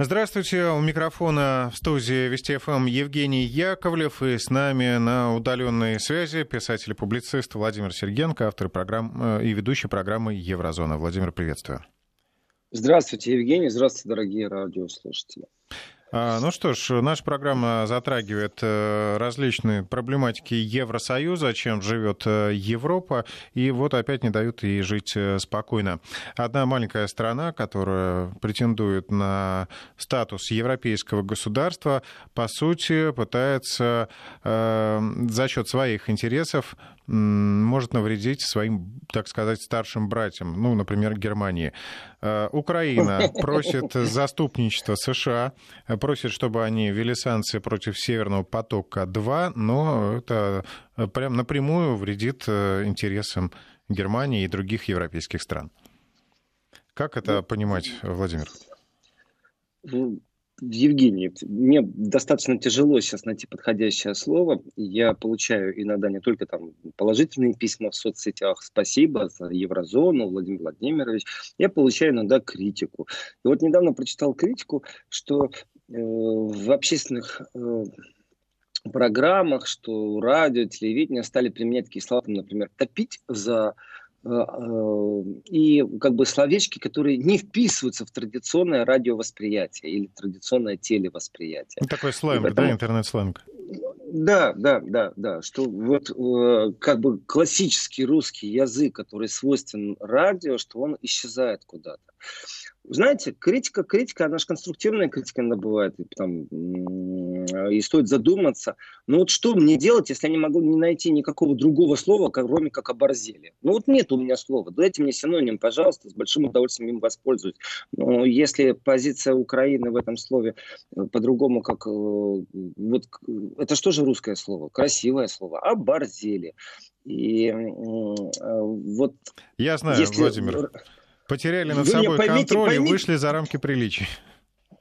Здравствуйте, у микрофона в студии Вести ФМ Евгений Яковлев и с нами на удаленной связи писатель-публицист Владимир Сергенко, автор программ э, и ведущий программы Еврозона. Владимир, приветствую. Здравствуйте, Евгений. Здравствуйте, дорогие радиослушатели. А, ну что ж, наша программа затрагивает э, различные проблематики Евросоюза, чем живет э, Европа, и вот опять не дают ей жить э, спокойно. Одна маленькая страна, которая претендует на статус европейского государства, по сути, пытается за счет своих интересов может навредить своим, так сказать, старшим братьям, ну, например, Германии. Э, Украина просит заступничества США, просит, чтобы они ввели санкции против Северного потока-2, но это прям напрямую вредит э, интересам Германии и других европейских стран. Как это ну, понимать, Владимир? Евгений, мне достаточно тяжело сейчас найти подходящее слово. Я получаю иногда не только там положительные письма в соцсетях, спасибо за еврозону, Владимир Владимирович. Я получаю иногда критику. И вот недавно прочитал критику, что э, в общественных э, программах, что радио, телевидение стали применять такие слова, например, топить за и как бы словечки, которые не вписываются в традиционное радиовосприятие или традиционное телевосприятие. Ну, такой сленг, поэтому... да, интернет-сленг? Да, да, да, да, что вот э, как бы классический русский язык, который свойствен радио, что он исчезает куда-то. Знаете, критика, критика, она же конструктивная критика она бывает, и, там, и стоит задуматься. Но вот что мне делать, если я не могу не найти никакого другого слова, кроме как оборзели? Ну вот нет у меня слова. Дайте мне синоним, пожалуйста, с большим удовольствием им воспользуюсь. Но если позиция Украины в этом слове э, по-другому, как... Э, вот, это что же русское слово? Красивое слово. Оборзели. И э, вот... Я знаю, если... Владимир. Потеряли над Вы собой поймите, контроль поймите. и вышли за рамки приличий.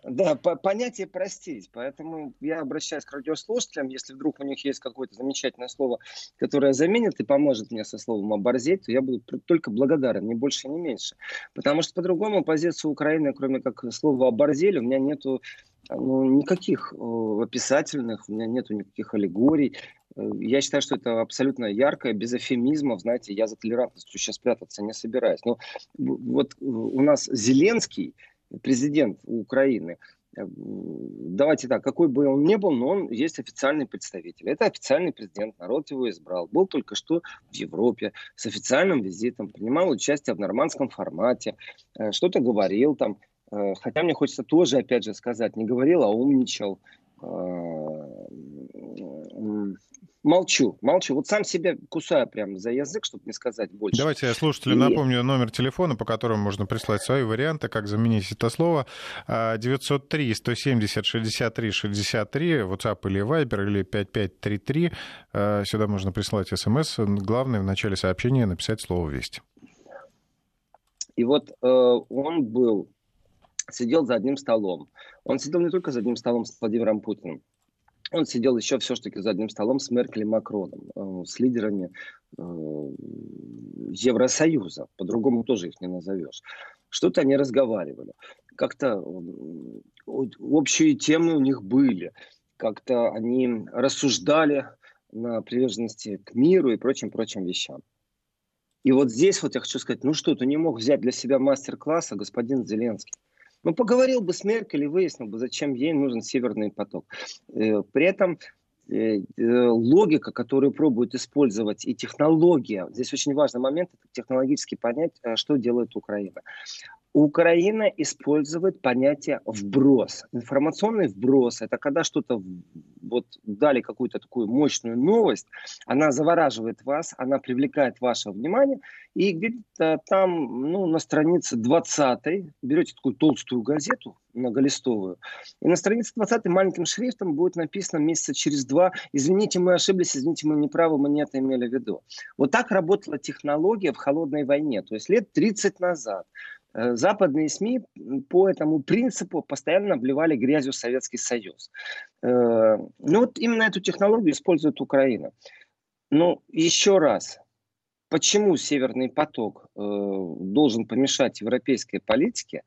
Да, по понятие простить. Поэтому я обращаюсь к радиослушателям. Если вдруг у них есть какое-то замечательное слово, которое заменит и поможет мне со словом оборзеть, то я буду только благодарен, ни больше, ни меньше. Потому что по-другому позицию Украины, кроме как слова оборзели, у меня нету ну, никаких э, описательных, у меня нету никаких аллегорий. Э, я считаю, что это абсолютно яркое, без эфемизмов, знаете, я за толерантностью сейчас прятаться не собираюсь. Но вот у нас Зеленский, президент Украины, э, давайте так, какой бы он ни был, но он есть официальный представитель. Это официальный президент, народ его избрал. Был только что в Европе с официальным визитом, принимал участие в нормандском формате, э, что-то говорил там. Хотя мне хочется тоже, опять же, сказать, не говорил, а умничал молчу, молчу. Вот сам себя кусаю прямо за язык, чтобы не сказать больше. Давайте я слушателю и... напомню номер телефона, по которому можно прислать свои варианты, как заменить это слово. 903 170 63 63, WhatsApp или Viber, или 5533. А, сюда можно прислать смс. Главное в начале сообщения написать слово «Весть». И вот э, он был, сидел за одним столом. Он сидел не только за одним столом с Владимиром Путиным он сидел еще все-таки за одним столом с Меркель и Макроном, э, с лидерами э, Евросоюза, по-другому тоже их не назовешь. Что-то они разговаривали. Как-то общие темы у них были. Как-то они рассуждали на приверженности к миру и прочим-прочим вещам. И вот здесь вот я хочу сказать, ну что, ты не мог взять для себя мастер-класса господин Зеленский. Ну, поговорил бы с Меркель и выяснил бы, зачем ей нужен Северный поток. Э, при этом э, э, логика, которую пробуют использовать, и технология, здесь очень важный момент, это технологически понять, что делает Украина. Украина использует понятие вброс. Информационный вброс – это когда что-то вот дали какую-то такую мощную новость, она завораживает вас, она привлекает ваше внимание, и где-то там ну, на странице 20 берете такую толстую газету, многолистовую, и на странице 20 маленьким шрифтом будет написано месяца через два «Извините, мы ошиблись, извините, мы не правы, мы не это имели в виду». Вот так работала технология в холодной войне, то есть лет 30 назад – западные СМИ по этому принципу постоянно вливали грязью Советский Союз. Э, ну вот именно эту технологию использует Украина. Но еще раз, почему Северный поток э, должен помешать европейской политике?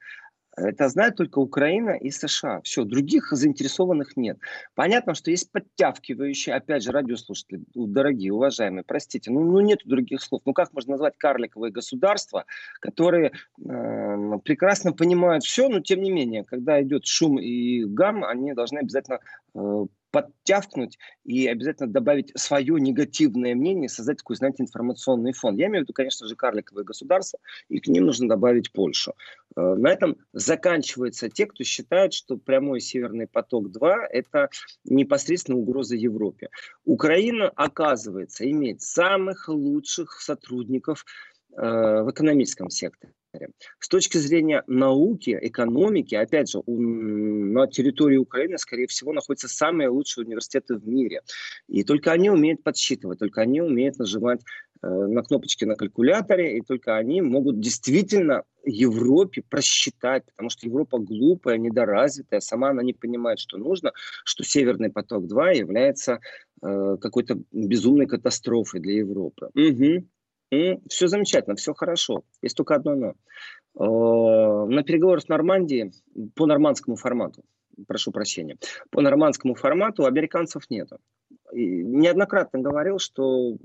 Это знают только Украина и США. Все, других заинтересованных нет. Понятно, что есть подтягивающие, опять же, радиослушатели, дорогие, уважаемые, простите, ну, ну нет других слов. Ну как можно назвать карликовые государства, которые э, прекрасно понимают все, но тем не менее, когда идет шум и гам, они должны обязательно э, подтявкнуть и обязательно добавить свое негативное мнение, создать такой, знаете, информационный фон. Я имею в виду, конечно же, карликовые государства, и к ним нужно добавить Польшу. Э, на этом заканчиваются те, кто считает, что прямой Северный поток-2 – это непосредственно угроза Европе. Украина, оказывается, имеет самых лучших сотрудников э, в экономическом секторе. С точки зрения науки, экономики, опять же, на территории Украины, скорее всего, находятся самые лучшие университеты в мире. И только они умеют подсчитывать, только они умеют нажимать э, на кнопочки на калькуляторе, и только они могут действительно Европе просчитать, потому что Европа глупая, недоразвитая, сама она не понимает, что нужно, что Северный поток-2 является э, какой-то безумной катастрофой для Европы. Угу. Все замечательно, все хорошо. Есть только одно но. На переговорах с Нормандией по нормандскому формату, прошу прощения, по нормандскому формату американцев нету. И неоднократно говорил, что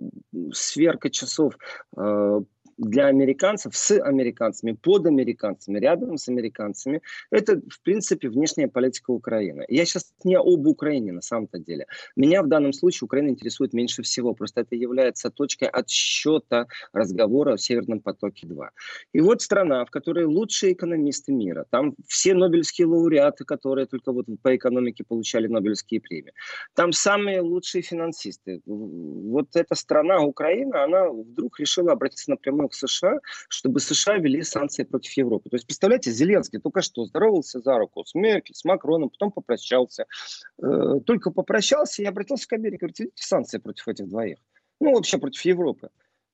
сверка часов э, для американцев, с американцами, под американцами, рядом с американцами. Это, в принципе, внешняя политика Украины. Я сейчас не об Украине на самом-то деле. Меня в данном случае Украина интересует меньше всего. Просто это является точкой отсчета разговора о Северном потоке-2. И вот страна, в которой лучшие экономисты мира. Там все нобелевские лауреаты, которые только вот по экономике получали нобелевские премии. Там самые лучшие финансисты. Вот эта страна, Украина, она вдруг решила обратиться напрямую к США, чтобы США ввели санкции против Европы. То есть, представляете, Зеленский только что здоровался за руку с Меркель, с Макроном, потом попрощался. Э, только попрощался и обратился к Америке. Говорит, введите санкции против этих двоих. Ну, вообще против Европы.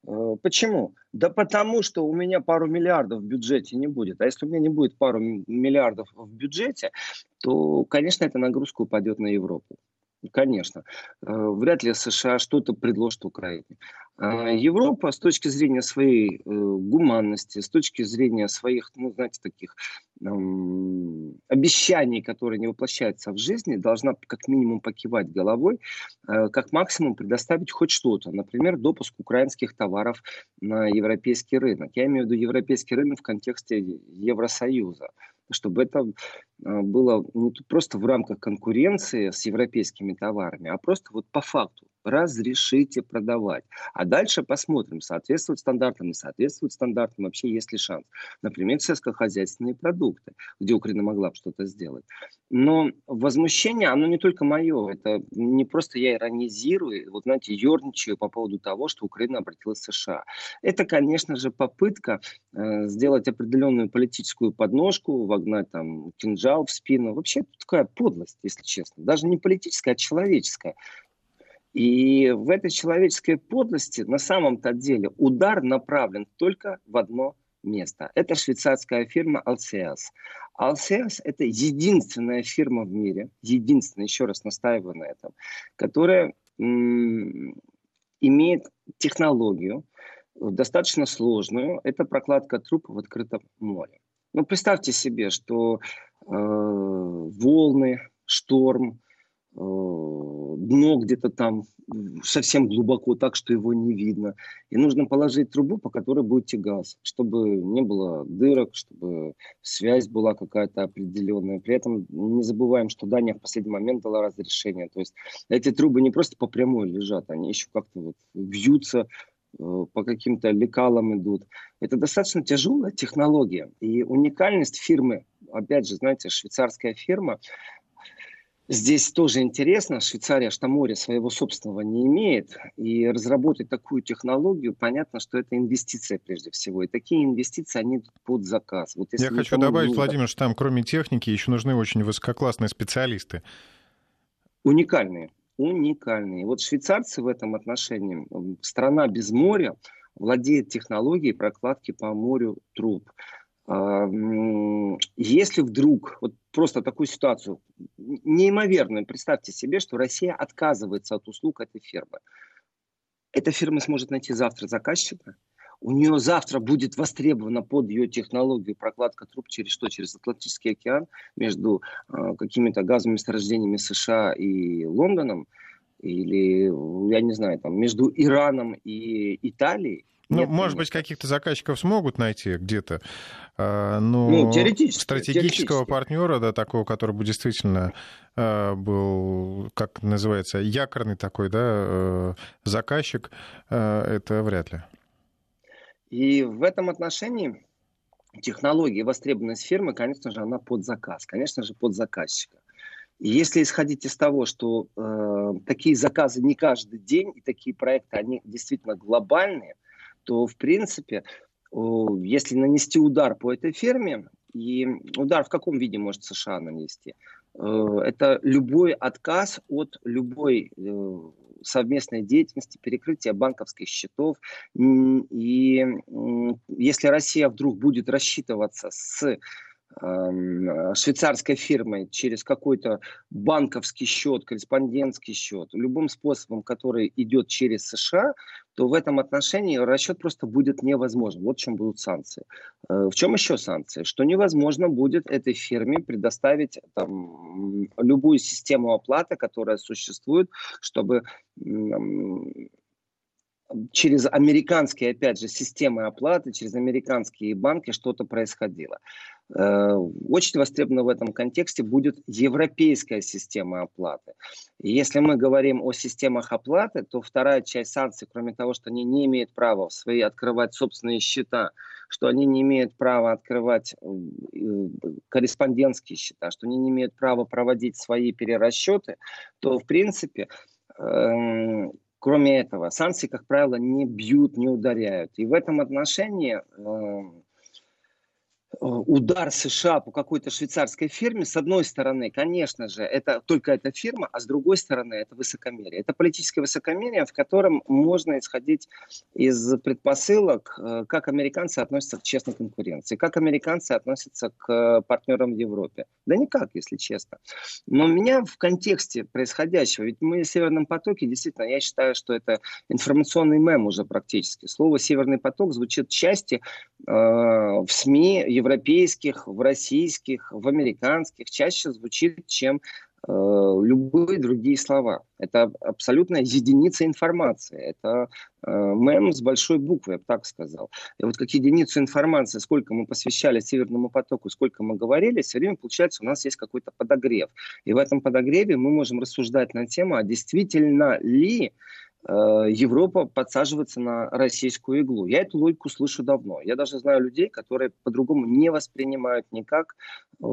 Э, почему? Да потому что у меня пару миллиардов в бюджете не будет. А если у меня не будет пару миллиардов в бюджете, то, конечно, эта нагрузка упадет на Европу. Конечно. Э, вряд ли США что-то предложит Украине. А Европа с точки зрения своей э, гуманности, с точки зрения своих, ну, знаете, таких эм, обещаний, которые не воплощаются в жизни, должна как минимум покивать головой, э, как максимум предоставить хоть что-то. Например, допуск украинских товаров на европейский рынок. Я имею в виду европейский рынок в контексте Евросоюза чтобы это а, было не просто в рамках конкуренции с европейскими товарами, а просто вот по факту разрешите продавать. А дальше посмотрим, соответствует стандартам, не соответствует стандартам, вообще есть ли шанс. Например, сельскохозяйственные продукты, где Украина могла бы что-то сделать. Но возмущение, оно не только мое, это не просто я иронизирую, вот знаете, ерничаю по поводу того, что Украина обратилась в США. Это, конечно же, попытка э, сделать определенную политическую подножку, вогнать там кинжал в спину. Вообще такая подлость, если честно. Даже не политическая, а человеческая. И в этой человеческой подлости на самом-то деле удар направлен только в одно место. Это швейцарская фирма Alceas. Alceas – это единственная фирма в мире, единственная, еще раз настаиваю на этом, которая м- имеет технологию, достаточно сложную. Это прокладка трупа в открытом море. Ну, представьте себе, что э, волны, шторм, дно где-то там совсем глубоко, так что его не видно. И нужно положить трубу, по которой будет газ, чтобы не было дырок, чтобы связь была какая-то определенная. При этом не забываем, что Дания в последний момент дала разрешение. То есть эти трубы не просто по прямой лежат, они еще как-то вот бьются, э, по каким-то лекалам идут. Это достаточно тяжелая технология. И уникальность фирмы, опять же, знаете, швейцарская фирма, Здесь тоже интересно, Швейцария что море своего собственного не имеет, и разработать такую технологию, понятно, что это инвестиция прежде всего, и такие инвестиции, они под заказ. Вот Я хочу добавить, не... Владимир, что там кроме техники еще нужны очень высококлассные специалисты. Уникальные, уникальные. Вот швейцарцы в этом отношении, страна без моря, владеет технологией прокладки по морю труб. А, если вдруг, вот просто такую ситуацию, неимоверную, представьте себе, что Россия отказывается от услуг этой фирмы. Эта фирма сможет найти завтра заказчика, у нее завтра будет востребована под ее технологию прокладка труб через что? Через Атлантический океан между э, какими-то газовыми месторождениями США и Лондоном, или, я не знаю, там, между Ираном и Италией, ну, Нет, может быть, каких-то заказчиков смогут найти где-то, а, но ну, теоретически, стратегического теоретически. партнера, да, такого, который бы действительно а, был, как называется, якорный такой, да, э, заказчик, а, это вряд ли. И в этом отношении технология, востребованность фирмы, конечно же, она под заказ, конечно же, под заказчика. И если исходить из того, что э, такие заказы не каждый день, и такие проекты, они действительно глобальные, то, в принципе, если нанести удар по этой ферме, и удар в каком виде может США нанести? Э, это любой отказ от любой э, совместной деятельности, перекрытия банковских счетов. И если Россия вдруг будет рассчитываться с швейцарской фирмой через какой-то банковский счет, корреспондентский счет, любым способом, который идет через США, то в этом отношении расчет просто будет невозможен. Вот в чем будут санкции. Э, в чем еще санкции? Что невозможно будет этой фирме предоставить там, любую систему оплаты, которая существует, чтобы через американские, опять же, системы оплаты, через американские банки что-то происходило. Э, очень востребована в этом контексте будет европейская система оплаты. если мы говорим о системах оплаты, то вторая часть санкций, кроме того, что они не имеют права свои открывать собственные счета, что они не имеют права открывать э, корреспондентские счета, что они не имеют права проводить свои перерасчеты, то, в принципе, эм, Кроме этого, санкции, как правило, не бьют, не ударяют. И в этом отношении э, удар США по какой-то швейцарской фирме, с одной стороны, конечно же, это только эта фирма, а с другой стороны, это высокомерие. Это политическое высокомерие, в котором можно исходить из предпосылок, э, как американцы относятся к честной конкуренции, как американцы относятся к партнерам в Европе. Да никак, если честно. Но меня в контексте происходящего, ведь мы в Северном потоке, действительно, я считаю, что это информационный мем уже практически. Слово «Северный поток» звучит части э, в СМИ европейских, в российских, в американских чаще звучит, чем э, любые другие слова. Это абсолютная единица информации. Это э, мем с большой буквы, я бы так сказал. И вот как единицу информации, сколько мы посвящали Северному потоку, сколько мы говорили, все время получается у нас есть какой-то подогрев. И в этом подогреве мы можем рассуждать на тему, а действительно ли Европа подсаживается на российскую иглу. Я эту логику слышу давно. Я даже знаю людей, которые по-другому не воспринимают никак э,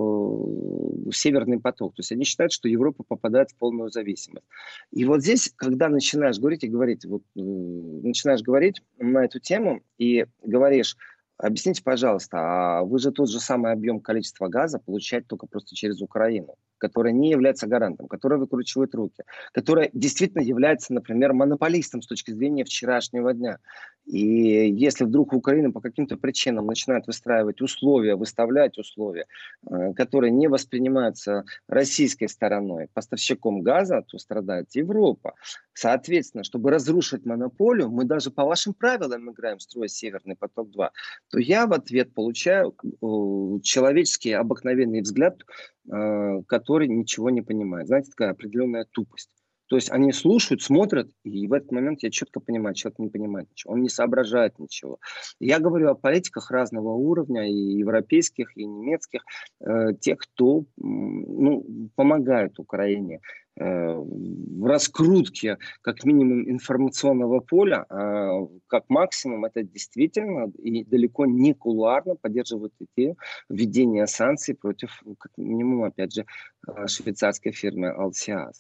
Северный поток. То есть они считают, что Европа попадает в полную зависимость. И вот здесь, когда начинаешь говорить и говорить, вот, э, начинаешь говорить на эту тему и говоришь, объясните, пожалуйста, а вы же тот же самый объем количества газа получаете только просто через Украину которая не является гарантом, которая выкручивает руки, которая действительно является, например, монополистом с точки зрения вчерашнего дня. И если вдруг Украина по каким-то причинам начинает выстраивать условия, выставлять условия, э, которые не воспринимаются российской стороной, поставщиком газа, то страдает Европа. Соответственно, чтобы разрушить монополию, мы даже по вашим правилам играем, строя Северный поток-2, то я в ответ получаю э, человеческий обыкновенный взгляд, э, который ничего не понимает. Знаете, такая определенная тупость. То есть они слушают, смотрят, и в этот момент я четко понимаю, человек не понимает ничего, он не соображает ничего. Я говорю о политиках разного уровня, и европейских, и немецких, э, тех, кто ну, помогает Украине в раскрутке, как минимум, информационного поля, а как максимум это действительно и далеко не кулуарно поддерживает идею введения санкций против, как минимум, опять же, э, швейцарской фирмы Alcias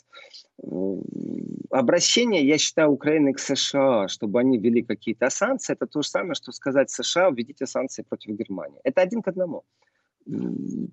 обращение, я считаю, Украины к США, чтобы они ввели какие-то санкции, это то же самое, что сказать США, введите санкции против Германии. Это один к одному.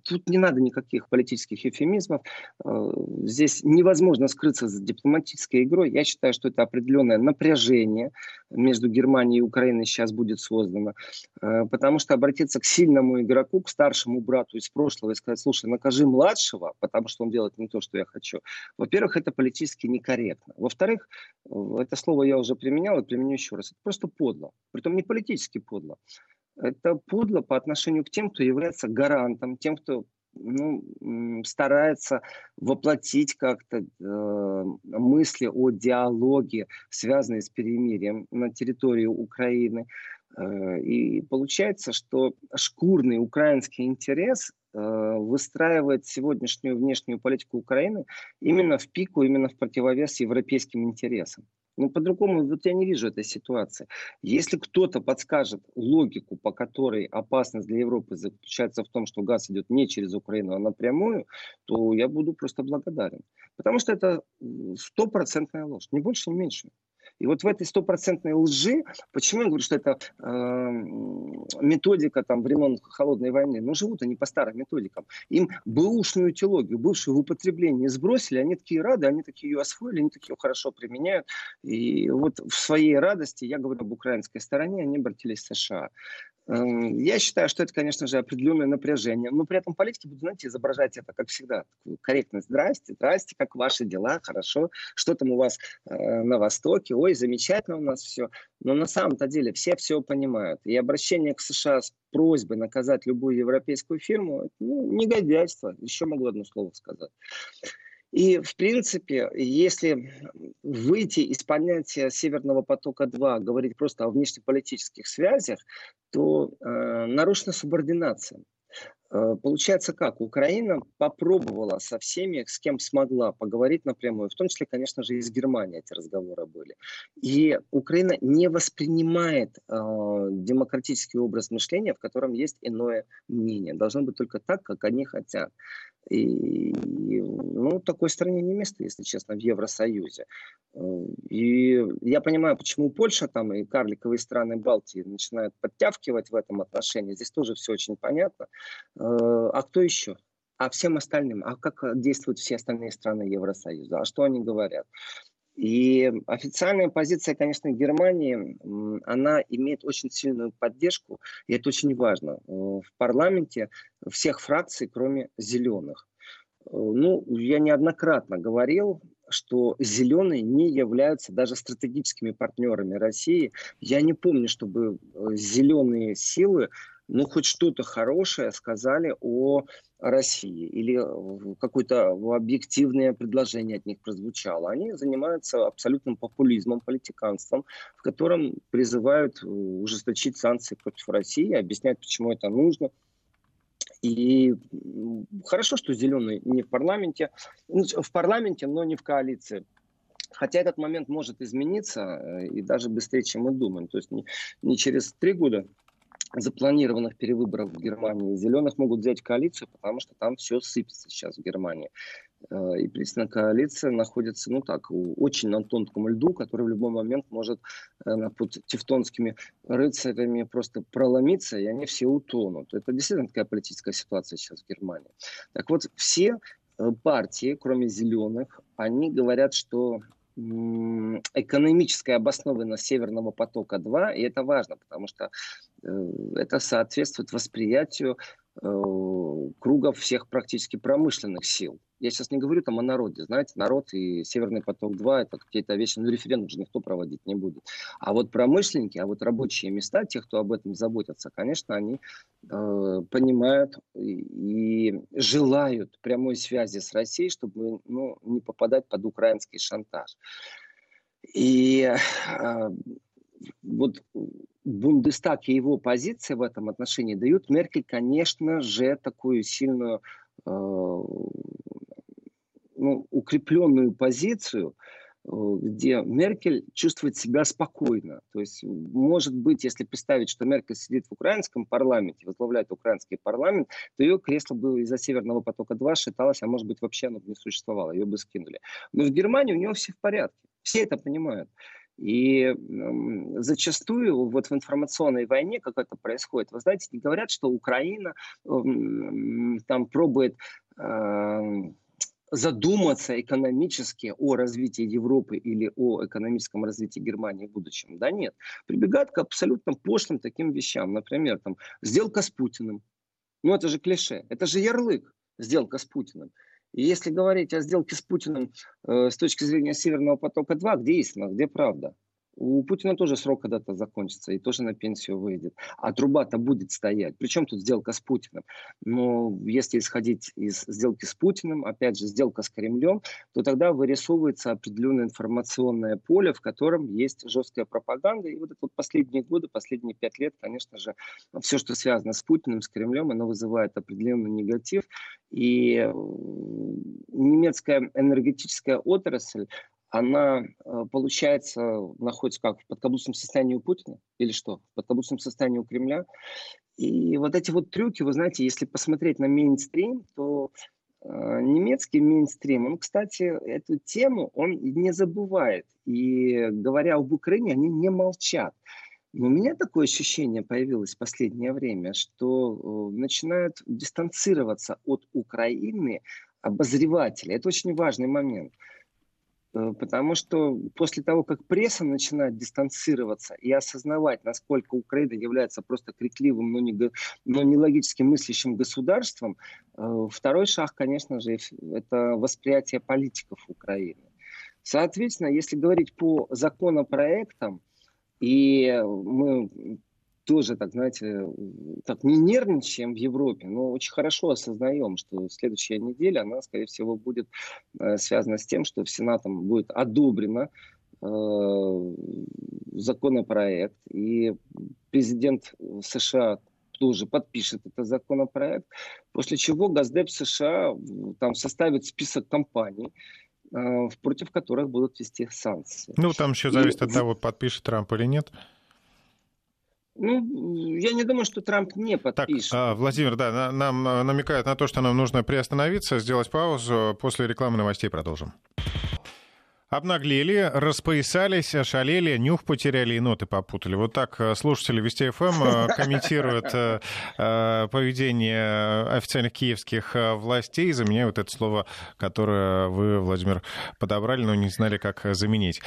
Тут не надо никаких политических эфемизмов. Э, здесь невозможно скрыться за дипломатической игрой. Я считаю, что это определенное напряжение между Германией и Украиной сейчас будет создано. Э, потому что обратиться к сильному игроку, к старшему брату из прошлого и сказать, слушай, накажи младшего, потому что он делает не то, что я хочу. Во-первых, это политически некорректно. Во-вторых, э, это слово я уже применял и применю еще раз. Это просто подло. Притом не политически подло. Это подло по отношению к тем, кто является гарантом, тем, кто ну, старается воплотить как-то э, мысли о диалоге, связанные с перемирием на территории Украины. Э, и получается, что шкурный украинский интерес э, выстраивает сегодняшнюю внешнюю политику Украины именно в пику, именно в противовес европейским интересам. Ну, по-другому вот я не вижу этой ситуации. Если кто-то подскажет логику, по которой опасность для Европы заключается в том, что газ идет не через Украину, а напрямую, то я буду просто благодарен. Потому что это стопроцентная ложь, ни больше, ни меньше. И вот в этой стопроцентной лжи, почему я говорю, что это э, методика там времен холодной войны, но живут они по старым методикам. Им бэушную теологию, бывшую в употреблении сбросили, они такие рады, они такие ее освоили, они такие ее хорошо применяют. И вот в своей радости, я говорю об украинской стороне, они обратились в США. Эм, я считаю, что это, конечно же, определенное напряжение, но при этом политики будут, знаете, изображать это, как всегда, такую корректность. Здрасте, здрасте, как ваши дела, хорошо, что там у вас э, на Востоке, ой, замечательно у нас все. Но на самом-то деле все все понимают. И обращение к США с просьбой наказать любую европейскую фирму, ну, негодяйство, еще могу одно слово сказать. И, в принципе, если выйти из понятия Северного потока-2, говорить просто о внешнеполитических связях, то э, нарушена субординация. Э, получается как? Украина попробовала со всеми, с кем смогла поговорить напрямую, в том числе, конечно же, и с Германией эти разговоры были. И Украина не воспринимает э, демократический образ мышления, в котором есть иное мнение. Должно быть только так, как они хотят. И, ну, такой стране не место, если честно, в Евросоюзе. И я понимаю, почему Польша там и карликовые страны Балтии начинают подтягивать в этом отношении. Здесь тоже все очень понятно. А кто еще? А всем остальным? А как действуют все остальные страны Евросоюза? А что они говорят? И официальная позиция, конечно, Германии, она имеет очень сильную поддержку, и это очень важно, э, в парламенте всех фракций, кроме зеленых. Э, ну, я неоднократно говорил, что зеленые не являются даже стратегическими партнерами России. Я не помню, чтобы э, зеленые силы ну, хоть что-то хорошее сказали о России или какое-то объективное предложение от них прозвучало. Они занимаются абсолютным популизмом, политиканством, в котором призывают э, ужесточить санкции против России, объяснять, почему это нужно. И хорошо, что зеленые не в парламенте, ну, в парламенте, но не в коалиции. Хотя этот момент может измениться э, и даже быстрее, чем мы думаем. То есть не, не через три года запланированных перевыборов в Германии. Зеленых могут взять коалицию, потому что там все сыпется сейчас в Германии. Э, и, пристально, коалиция находится, ну так, очень на тонком льду, который в любой момент может э, под тевтонскими рыцарями просто проломиться, и они все утонут. Это действительно такая политическая ситуация сейчас в Германии. Так вот, все э, партии, кроме зеленых, они говорят, что экономическая обоснованность Северного потока-2, и это важно, потому что э, это соответствует восприятию кругов всех практически промышленных сил. Я сейчас не говорю там о народе, знаете, народ и Северный поток-2 это какие-то вещи, ну референдум же никто проводить не будет. А вот промышленники, а вот рабочие места, те, кто об этом заботятся, конечно, они э, понимают и, и желают прямой связи с Россией, чтобы ну, не попадать под украинский шантаж. И э, вот Бундестаг и его позиция в этом отношении дают Меркель, конечно же, такую сильную э, ну, укрепленную позицию, э, где Меркель чувствует себя спокойно. То есть, может быть, если представить, что Меркель сидит в украинском парламенте, возглавляет украинский парламент, то ее кресло бы из-за Северного потока-2 считалось, а может быть, вообще оно бы не существовало, ее бы скинули. Но в Германии у него все в порядке. Все это понимают. И зачастую вот в информационной войне, как это происходит, вы знаете, не говорят, что Украина там пробует задуматься экономически о развитии Европы или о экономическом развитии Германии в будущем. Да нет. Прибегают к абсолютно пошлым таким вещам. Например, там, сделка с Путиным. Ну, это же клише. Это же ярлык. Сделка с Путиным. И если говорить о сделке с Путиным э, с точки зрения Северного потока-2, где истина, где правда? У Путина тоже срок когда-то закончится и тоже на пенсию выйдет. А труба-то будет стоять. Причем тут сделка с Путиным? Но если исходить из сделки с Путиным, опять же, сделка с Кремлем, то тогда вырисовывается определенное информационное поле, в котором есть жесткая пропаганда. И вот это вот последние годы, последние пять лет, конечно же, все, что связано с Путиным, с Кремлем, оно вызывает определенный негатив. И немецкая энергетическая отрасль, она, э, получается, находится как в подкаблучном состоянии у Путина или что? В подкаблучном состоянии у Кремля. И вот эти вот трюки, вы знаете, если посмотреть на мейнстрим, то э, немецкий мейнстрим, он, кстати, эту тему он не забывает. И говоря об Украине, они не молчат. Но у меня такое ощущение появилось в последнее время, что э, начинают дистанцироваться от Украины обозреватели. Это очень важный момент. Э, потому что после того, как пресса начинает дистанцироваться и осознавать, насколько Украина является просто крикливым, но не, но не логически мыслящим государством, э, второй шаг, конечно же, это восприятие политиков Украины. Соответственно, если говорить по законопроектам, и мы тоже, так знаете, так не нервничаем в Европе, но очень хорошо осознаем, что следующая неделя, она, скорее всего, будет э, связана с тем, что в Сенатом будет одобрено э, законопроект, и президент США тоже подпишет этот законопроект, после чего Газдеп США там составит список компаний, э, против которых будут вести санкции. Ну, там еще зависит и... от того, подпишет Трамп или нет. Ну, я не думаю, что Трамп не подпишет. Так, Владимир, да, нам э, намекает на то, что нам нужно приостановиться, сделать паузу. После рекламы новостей продолжим. Обнаглели, распоясались, ошалели, нюх потеряли и ноты попутали. Вот так э, слушатели Вести ФМ э, комментируют э, поведение официальных киевских властей, заменяют это слово, которое вы, Владимир, подобрали, но не знали, как заменить.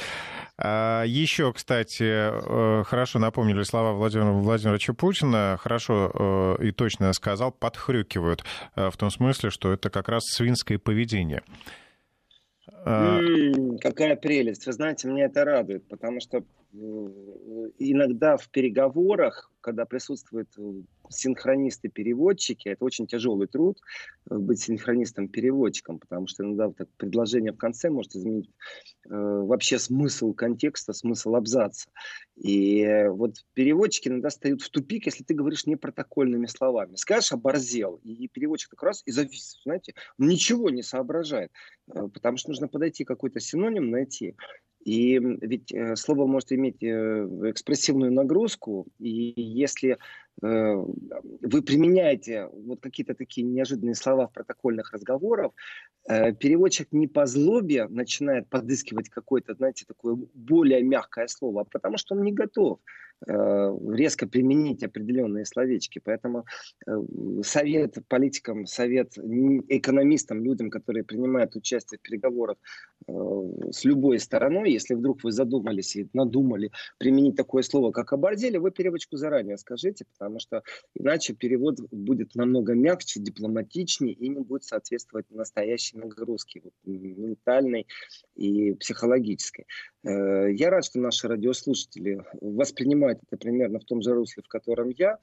А, Еще, кстати, хорошо напомнили слова Владимира Владимировича Путина, хорошо и точно сказал, подхрюкивают в том смысле, что это как раз свинское поведение. Mm, какая прелесть. Вы знаете, меня это радует, потому что иногда в переговорах, когда присутствуют э, синхронисты-переводчики, это очень тяжелый труд э, быть синхронистом-переводчиком, потому что иногда так предложение в конце может изменить э, вообще смысл контекста, смысл абзаца. И э, вот переводчики иногда стоят в тупик, если ты говоришь не протокольными словами. Скажешь «оборзел», и переводчик как раз и завис, знаете, ничего не соображает, э, потому что нужно подойти какой-то синоним найти. И ведь э, слово может иметь э, экспрессивную нагрузку, и если вы применяете вот какие-то такие неожиданные слова в протокольных разговорах, переводчик не по злобе начинает подыскивать какое-то, знаете, такое более мягкое слово, а потому что он не готов. Э, резко применить определенные словечки. Поэтому э, совет политикам, совет экономистам, людям, которые принимают участие в переговорах э, с любой стороной, если вдруг вы задумались и надумали применить такое слово, как обордели, вы переводчику заранее скажите, потому что иначе перевод будет намного мягче, дипломатичнее и не будет соответствовать настоящей нагрузке, вот, ментальной и психологической. Я рад, что наши радиослушатели воспринимают это примерно в том же русле, в котором я,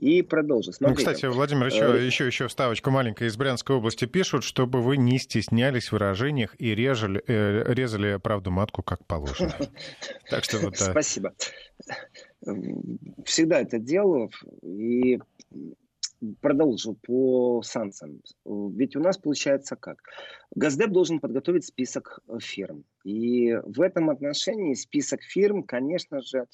и продолжу. Ну, кстати, Владимир, еще, э... еще, еще вставочку маленькая из Брянской области пишут, чтобы вы не стеснялись в выражениях и резали, э, резали правду матку как положено. Так что вот... Спасибо. Всегда это делаю, и продолжу по санкциям. Ведь у нас получается как? Газдеп должен подготовить список фирм. И в этом отношении список фирм, конечно же,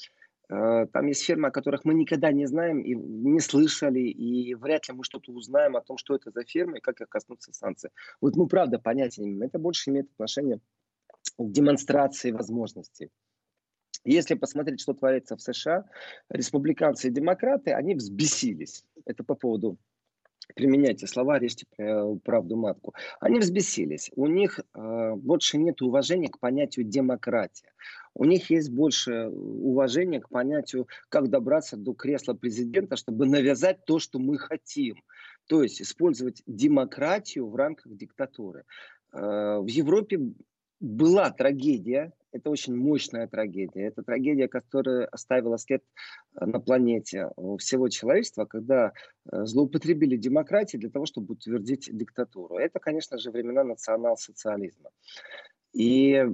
Э, там есть фирмы, о которых мы никогда не знаем и не слышали, и вряд ли мы что-то узнаем о том, что это за фирмы и как их коснутся санкции. Вот мы правда понятия не имеем. Это больше имеет отношение к демонстрации возможностей. Если посмотреть, что творится в США, республиканцы и демократы, они взбесились. Это по поводу применяйте слова, режьте правду матку. Они взбесились. У них э, больше нет уважения к понятию демократия. У них есть больше уважения к понятию, как добраться до кресла президента, чтобы навязать то, что мы хотим. То есть использовать демократию в рамках диктатуры. Э, в Европе была трагедия, это очень мощная трагедия. Это трагедия, которая оставила след э, на планете всего человечества, когда э, злоупотребили демократией для того, чтобы утвердить диктатуру. Это, конечно же, времена национал-социализма. И э,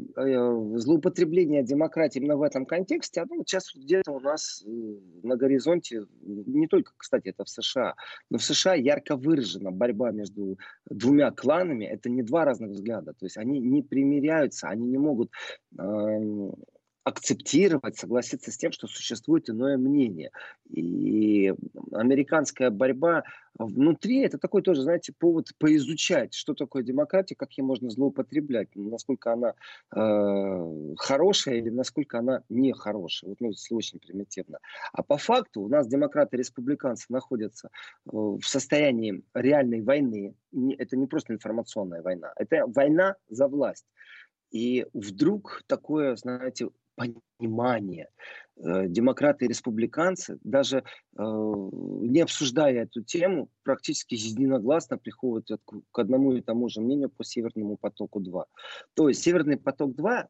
злоупотребление демократии именно в этом контексте, оно сейчас где-то у нас э, на горизонте, не только, кстати, это в США, но в США ярко выражена борьба между двумя кланами. Это не два разных взгляда. То есть они не примиряются, они не могут э, акцептировать, согласиться с тем, что существует иное мнение. И американская борьба внутри, это такой тоже, знаете, повод поизучать, что такое демократия, как ей можно злоупотреблять, насколько она э, хорошая или насколько она нехорошая. Вот, ну, если очень примитивно. А по факту у нас демократы и республиканцы находятся э, в состоянии реальной войны. Это не просто информационная война, это война за власть. И вдруг такое, знаете, понимание. Э, демократы и республиканцы, даже э, не обсуждая эту тему, практически единогласно приходят к одному и тому же мнению по Северному потоку-2. То есть Северный поток-2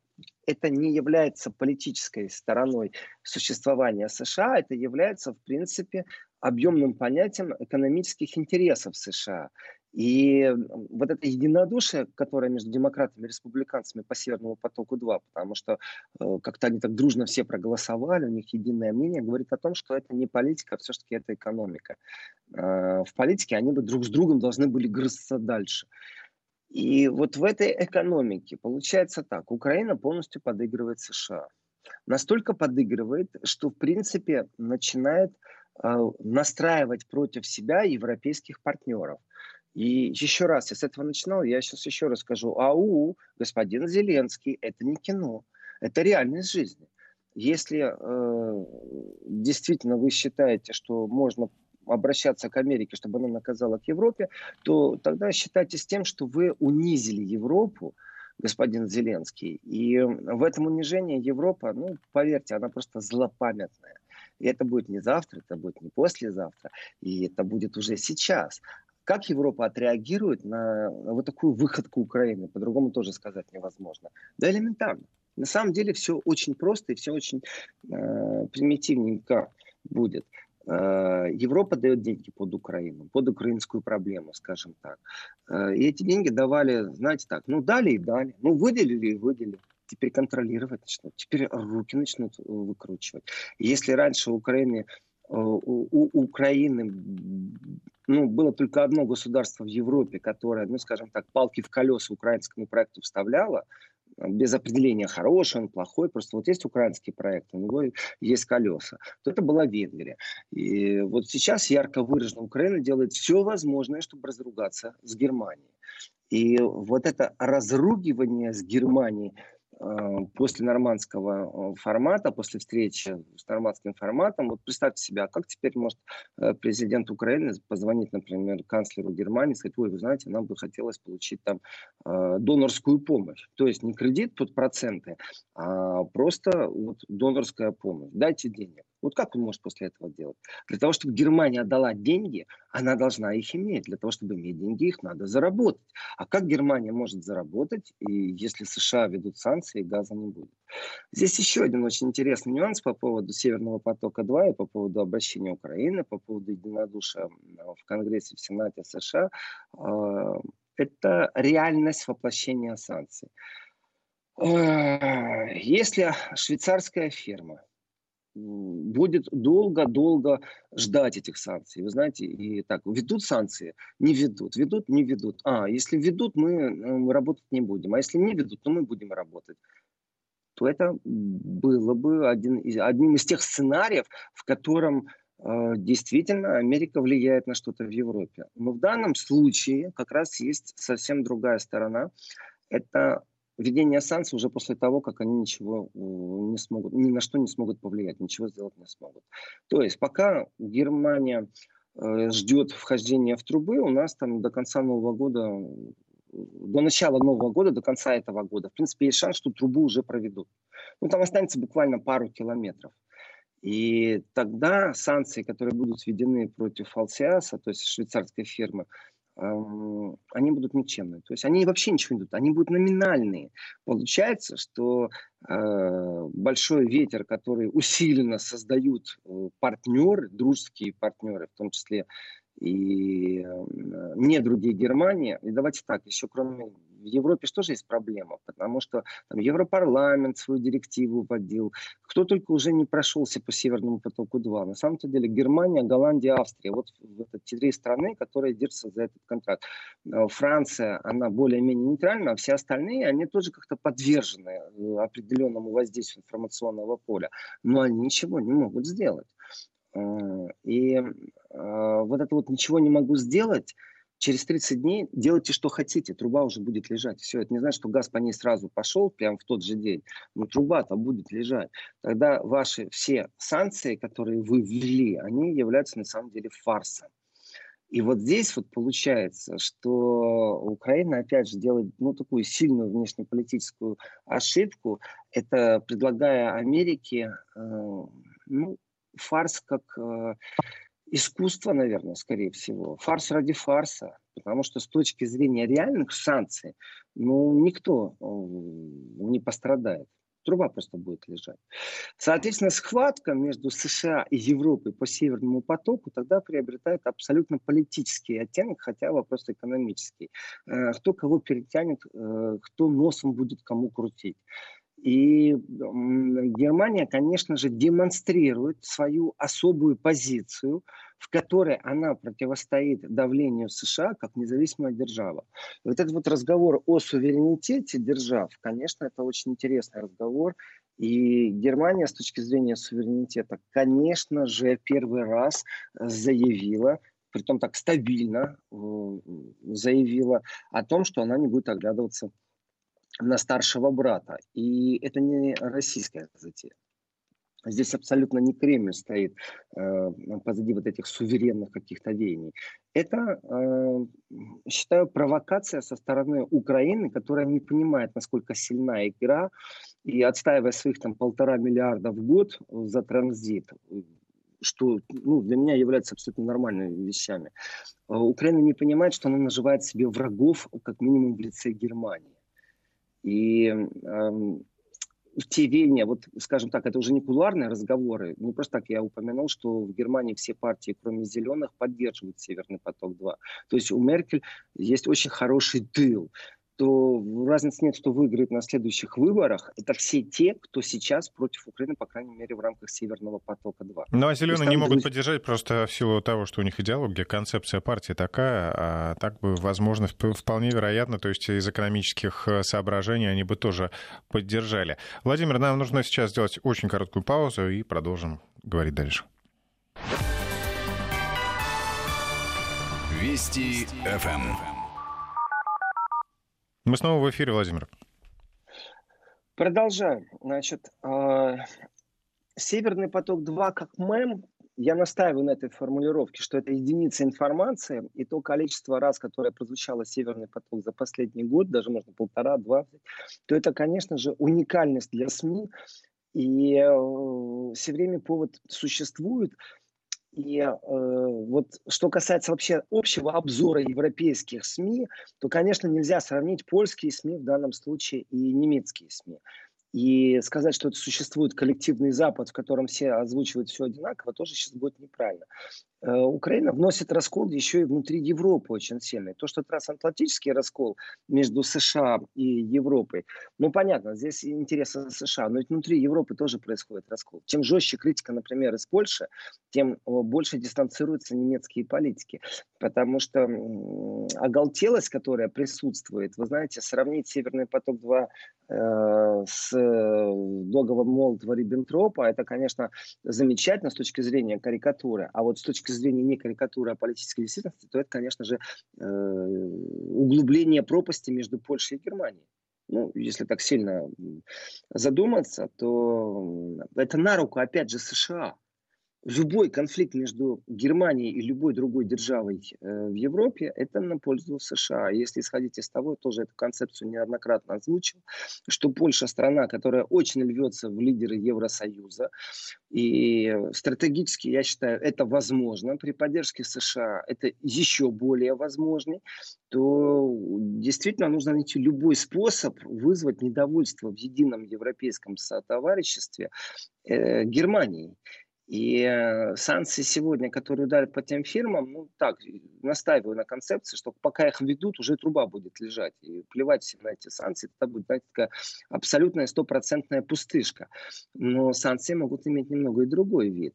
это не является политической стороной существования США, это является, в принципе, объемным понятием экономических интересов США. И вот это единодушие, которое между демократами и республиканцами по Северному потоку-2, потому что э, как-то они так дружно все проголосовали, у них единое мнение, говорит о том, что это не политика, а все-таки это экономика. Э, в политике они бы друг с другом должны были грызться дальше. И вот в этой экономике получается так, Украина полностью подыгрывает США. Настолько подыгрывает, что в принципе начинает э, настраивать против себя европейских партнеров – и еще раз, я с этого начинал, я сейчас еще раз скажу. Ау, господин Зеленский, это не кино, это реальность жизни. Если э, действительно вы считаете, что можно обращаться к Америке, чтобы она наказала к Европе, то тогда считайте с тем, что вы унизили Европу, господин Зеленский. И в этом унижении Европа, ну, поверьте, она просто злопамятная. И это будет не завтра, это будет не послезавтра, и это будет уже сейчас. Как Европа отреагирует на вот такую выходку Украины, по-другому тоже сказать невозможно. Да элементарно. На самом деле все очень просто и все очень э, примитивненько будет. Э, Европа дает деньги под Украину, под украинскую проблему, скажем так. Э, и эти деньги давали, знаете так, ну дали и дали, ну выделили и выделили теперь контролировать начнут, теперь руки начнут выкручивать. Если раньше у Украины Э, у, у Украины ну, было только одно государство в Европе, которое, ну, скажем так, палки в колеса украинскому проекту вставляло, без определения хороший он, плохой, просто вот есть украинский проект, у него есть колеса, то это была Венгрия. И вот сейчас ярко выражена Украина делает все возможное, чтобы разругаться с Германией. И вот это разругивание с Германией, Э, после нормандского э, формата, после встречи с нормандским форматом, вот представьте себе, а как теперь может э, президент Украины позвонить, например, канцлеру Германии сказать, ой, вы знаете, нам бы хотелось получить там донорскую помощь. То есть не кредит под проценты, а просто вот донорская помощь. Дайте денег. Вот как он может после этого делать? Для того, чтобы Германия отдала деньги, она должна их иметь. Для того, чтобы иметь деньги, их надо заработать. А как Германия может заработать, и если США ведут санкции, газа не будет? Здесь еще один очень интересный нюанс по поводу Северного потока-2 и по поводу обращения Украины, по поводу единодушия в Конгрессе, в Сенате США. А, это реальность воплощения санкций. А, если швейцарская фирма будет долго-долго ждать этих санкций. Вы знаете, и так, ведут санкции? Не ведут. Ведут? Не ведут. А, если ведут, мы, мы э, работать не будем. А если не ведут, то мы будем работать. То это было бы один одним из тех сценариев, в котором э, действительно Америка влияет на что-то в Европе. Но в данном случае как раз есть совсем другая сторона. Это введение санкций уже после того, как они ничего не смогут, ни на что не смогут повлиять, ничего сделать не смогут. То есть пока Германия э, ждет вхождения в трубы, у нас там до конца Нового года, до начала Нового года, до конца этого года, в принципе, есть шанс, что трубу уже проведут. Ну, там останется буквально пару километров. И тогда санкции, которые будут введены против Алсиаса, то есть швейцарской фирмы, они будут никчемные. То есть они вообще ничего не дадут, они будут номинальные. Получается, что э, большой ветер, который усиленно создают э, партнеры, дружеские партнеры, в том числе и э, не другие Германии. И давайте так, еще кроме в Европе что же есть проблема, потому что там Европарламент свою директиву вводил, кто только уже не прошелся по Северному потоку-2. На самом деле Германия, Голландия, Австрия, вот это те три страны, которые держатся за этот контракт. Э, Франция, она более-менее нейтральна, а все остальные, они тоже как-то подвержены э, определенному воздействию информационного поля, но они ничего не могут сделать. И вот это вот ничего не могу сделать, через 30 дней делайте, что хотите, труба уже будет лежать. Все, это не значит, что газ по ней сразу пошел прямо в тот же день, но труба-то будет лежать. Тогда ваши все санкции, которые вы ввели, они являются на самом деле фарсом. И вот здесь вот получается, что Украина опять же делает ну, такую сильную внешнеполитическую ошибку, это предлагая Америке э, ну, фарс как э, искусство, наверное, скорее всего. Фарс ради фарса. Потому что с точки зрения реальных санкций, ну, никто э, не пострадает. Труба просто будет лежать. Соответственно, схватка между США и Европой по Северному потоку тогда приобретает абсолютно политический оттенок, хотя вопрос экономический. Э, кто кого перетянет, э, кто носом будет кому крутить. И Германия, конечно же, демонстрирует свою особую позицию, в которой она противостоит давлению США как независимая держава. И вот этот вот разговор о суверенитете держав, конечно, это очень интересный разговор. И Германия с точки зрения суверенитета, конечно же, первый раз заявила, притом так стабильно заявила о том, что она не будет оглядываться на старшего брата. И это не российская затея. Здесь абсолютно не Кремль стоит э, позади вот этих суверенных каких-то веяний. Это, э, считаю, провокация со стороны Украины, которая не понимает, насколько сильна игра, и отстаивая своих там полтора миллиарда в год за транзит, что ну, для меня является абсолютно нормальными вещами. Э, Украина не понимает, что она наживает себе врагов, как минимум в лице Германии. И э, те веяния, вот, скажем так, это уже не кулуарные разговоры, не просто так я упомянул, что в Германии все партии, кроме зеленых, поддерживают Северный поток-2. То есть у Меркель есть очень хороший тыл то разницы нет, кто выиграет на следующих выборах. Это все те, кто сейчас против Украины, по крайней мере, в рамках Северного потока-2. Ну, а зеленые не могут поддержать просто в силу того, что у них идеология, концепция партии такая, а так бы, возможно, вполне вероятно, то есть из экономических э, соображений они бы тоже поддержали. Владимир, нам нужно сейчас сделать очень короткую паузу и продолжим говорить дальше. Вести ФМ. Мы снова в эфире, Владимир. Продолжаем. Значит, э, Северный поток-2 как мем, я настаиваю на этой формулировке, что это единица информации, и то количество раз, которое прозвучало Северный поток за последний год, даже можно полтора-два, то это, конечно же, уникальность для СМИ, и э, все время повод существует и э, вот что касается вообще общего обзора европейских СМИ, то, конечно, нельзя сравнить польские СМИ в данном случае и немецкие СМИ. И сказать, что это существует коллективный Запад, в котором все озвучивают все одинаково, тоже сейчас будет неправильно. Э, Украина вносит раскол еще и внутри Европы очень сильный. То, что трансатлантический раскол между США и Европой, ну, понятно, здесь интересы США, но ведь внутри Европы тоже происходит раскол. Чем жестче критика, например, из Польши, тем больше дистанцируются немецкие политики. Потому что оголтелость, которая присутствует, вы знаете, сравнить Северный поток-2 э, с э, договором Молотова-Риббентропа, это, конечно, замечательно с точки зрения карикатуры, а вот с точки точки зрения не карикатуры, а политической действительности, то это, конечно же, э, углубление пропасти между Польшей и Германией. ну, если так сильно задуматься, то это на руку, опять же, США любой конфликт между Германией и любой другой державой э, в Европе, это на пользу США. Если исходить из того, тоже эту концепцию неоднократно озвучил, что Польша страна, которая очень львется в лидеры Евросоюза, и стратегически, я считаю, это возможно. При поддержке США это еще более возможно, то действительно нужно найти любой способ вызвать недовольство в едином европейском сотовариществе э, Германии. И э, санкции сегодня, которые ударят по тем фирмам, ну так, настаиваю на концепции, что пока их ведут, уже труба будет лежать. И плевать всем на эти санкции, это будет, знаете, такая абсолютная стопроцентная пустышка. Но санкции могут иметь немного и другой вид.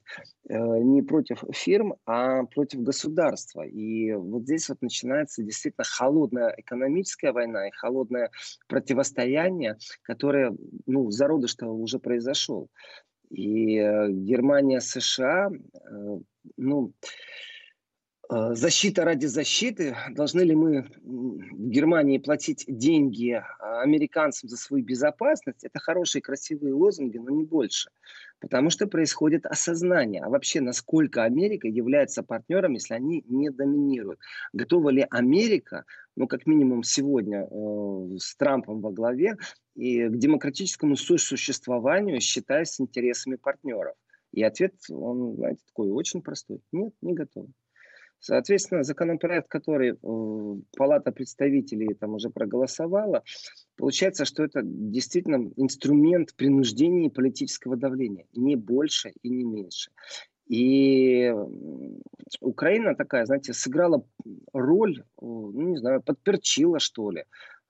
Э, не против фирм, а против государства. И вот здесь вот начинается действительно холодная экономическая война и холодное противостояние, которое, ну, зародыш-то уже произошел. И э, Германия, США, э, ну, защита ради защиты. Должны ли мы в Германии платить деньги американцам за свою безопасность? Это хорошие, красивые лозунги, но не больше. Потому что происходит осознание. А вообще, насколько Америка является партнером, если они не доминируют? Готова ли Америка, ну, как минимум сегодня э, с Трампом во главе, и к демократическому сосуществованию, считаясь интересами партнеров? И ответ, он, знаете, такой очень простой. Нет, не готов. Соответственно, законопроект, который э, Палата представителей там уже проголосовала, получается, что это действительно инструмент принуждения политического давления. Не больше и не меньше. И Украина такая, знаете, сыграла роль, ну, не знаю, подперчила, что ли,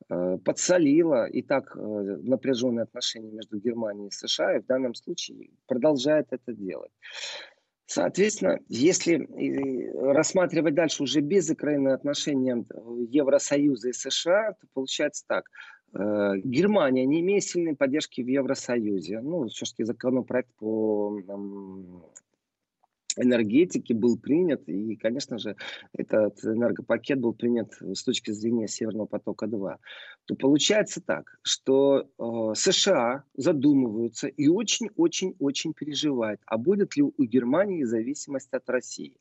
э, подсолила и так э, напряженные отношения между Германией и США, и в данном случае продолжает это делать. Соответственно, если рассматривать дальше уже без Украины отношения Евросоюза и США, то получается так. Э, Германия, не имея сильной поддержки в Евросоюзе, ну, все-таки законопроект по энергетики был принят, и, конечно же, этот энергопакет был принят с точки зрения Северного потока-2, то получается так, что э, США задумываются и очень-очень-очень переживают, а будет ли у Германии зависимость от России.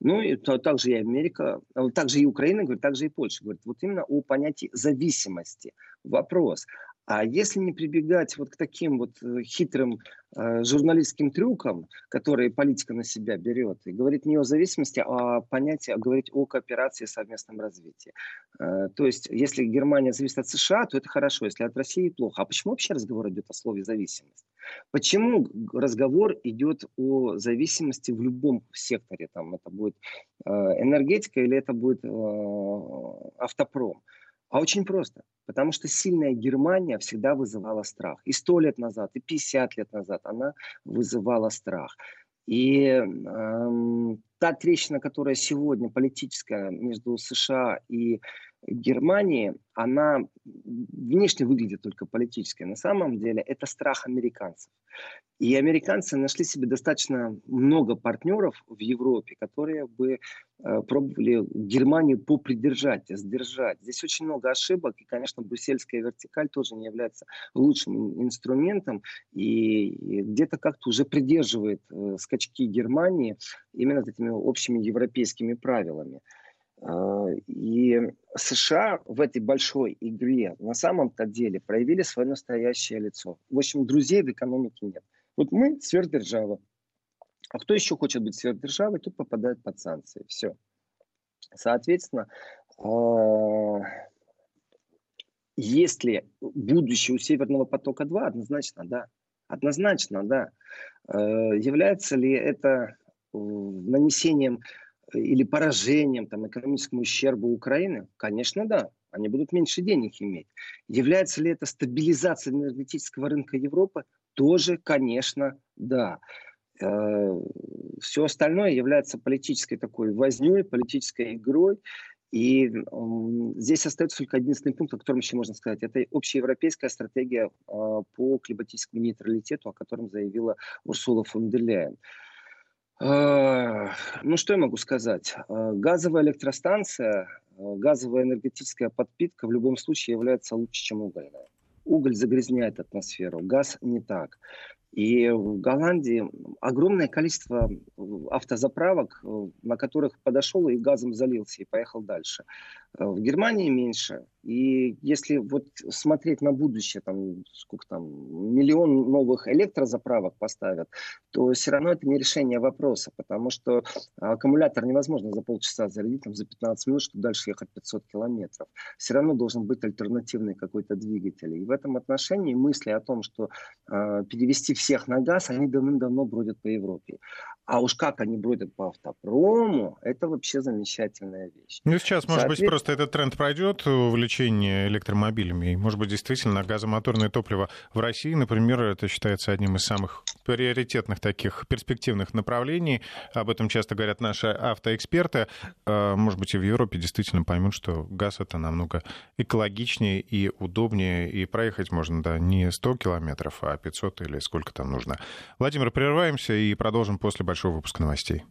Ну и то, также и Америка, также и Украина, говорит, также и Польша говорит, вот именно о понятии зависимости. Вопрос, а если не прибегать вот к таким вот э, хитрым э, журналистским трюкам, которые политика на себя берет, и говорит не о зависимости, а о понятии, а говорить о кооперации и совместном развитии. Э, то есть, если Германия зависит от США, то это хорошо, если от России плохо. А почему вообще разговор идет о слове зависимость? Почему разговор идет о зависимости в любом секторе? Там это будет э, энергетика или это будет э, автопром? А очень просто. Потому что сильная Германия всегда вызывала страх. И сто лет назад, и 50 лет назад она вызывала страх. И эм, та трещина, которая сегодня политическая между США и Германией, она внешне выглядит только политической. На самом деле это страх американцев. И американцы нашли себе достаточно много партнеров в Европе, которые бы э, пробовали Германию попридержать, сдержать. Здесь очень много ошибок, и, конечно, брюссельская вертикаль тоже не является лучшим инструментом, и где-то как-то уже придерживает э, скачки Германии именно этими общими европейскими правилами. А, и США в этой большой игре на самом-то деле проявили свое настоящее лицо. В общем, друзей в экономике нет. Вот мы сверхдержава. А кто еще хочет быть сверхдержавой, тот попадает под санкции. Все. Соответственно, а, если будущее у Северного потока-2, однозначно да. Однозначно да. А, является ли это нанесением или поражением, там, экономическому ущербу Украины? Конечно, да. Они будут меньше денег иметь. Является ли это стабилизацией энергетического рынка Европы? Тоже, конечно, да. Э, Все остальное является политической такой возней, политической игрой. И здесь остается только единственный пункт, о котором еще можно сказать. Это общеевропейская стратегия а, по климатическому нейтралитету, о котором заявила Урсула фон дер Ляйен. Ну, что я могу сказать? А, газовая электростанция, а, газовая энергетическая подпитка в любом случае является лучше, чем угольная. Уголь загрязняет атмосферу, газ не так. И в Голландии огромное количество автозаправок, на которых подошел и газом залился и поехал дальше. В Германии меньше. И если вот смотреть на будущее, там, сколько там, миллион новых электрозаправок поставят, то все равно это не решение вопроса, потому что аккумулятор невозможно за полчаса зарядить, там, за 15 минут, чтобы дальше ехать 500 километров. Все равно должен быть альтернативный какой-то двигатель. И в этом отношении мысли о том, что э, перевести всех на газ, они давным-давно бродят по Европе. А уж как они бродят по автопрому, это вообще замечательная вещь. Ну, сейчас, может быть, просто этот тренд пройдет, увлечение электромобилями. И, может быть, действительно, газомоторное топливо в России, например, это считается одним из самых приоритетных таких перспективных направлений. Об этом часто говорят наши автоэксперты. А, может быть, и в Европе действительно поймут, что газ это намного экологичнее и удобнее, и проехать можно, да, не 100 километров, а 500 или сколько там нужно. Владимир, прерываемся и продолжим после большого выпуска новостей.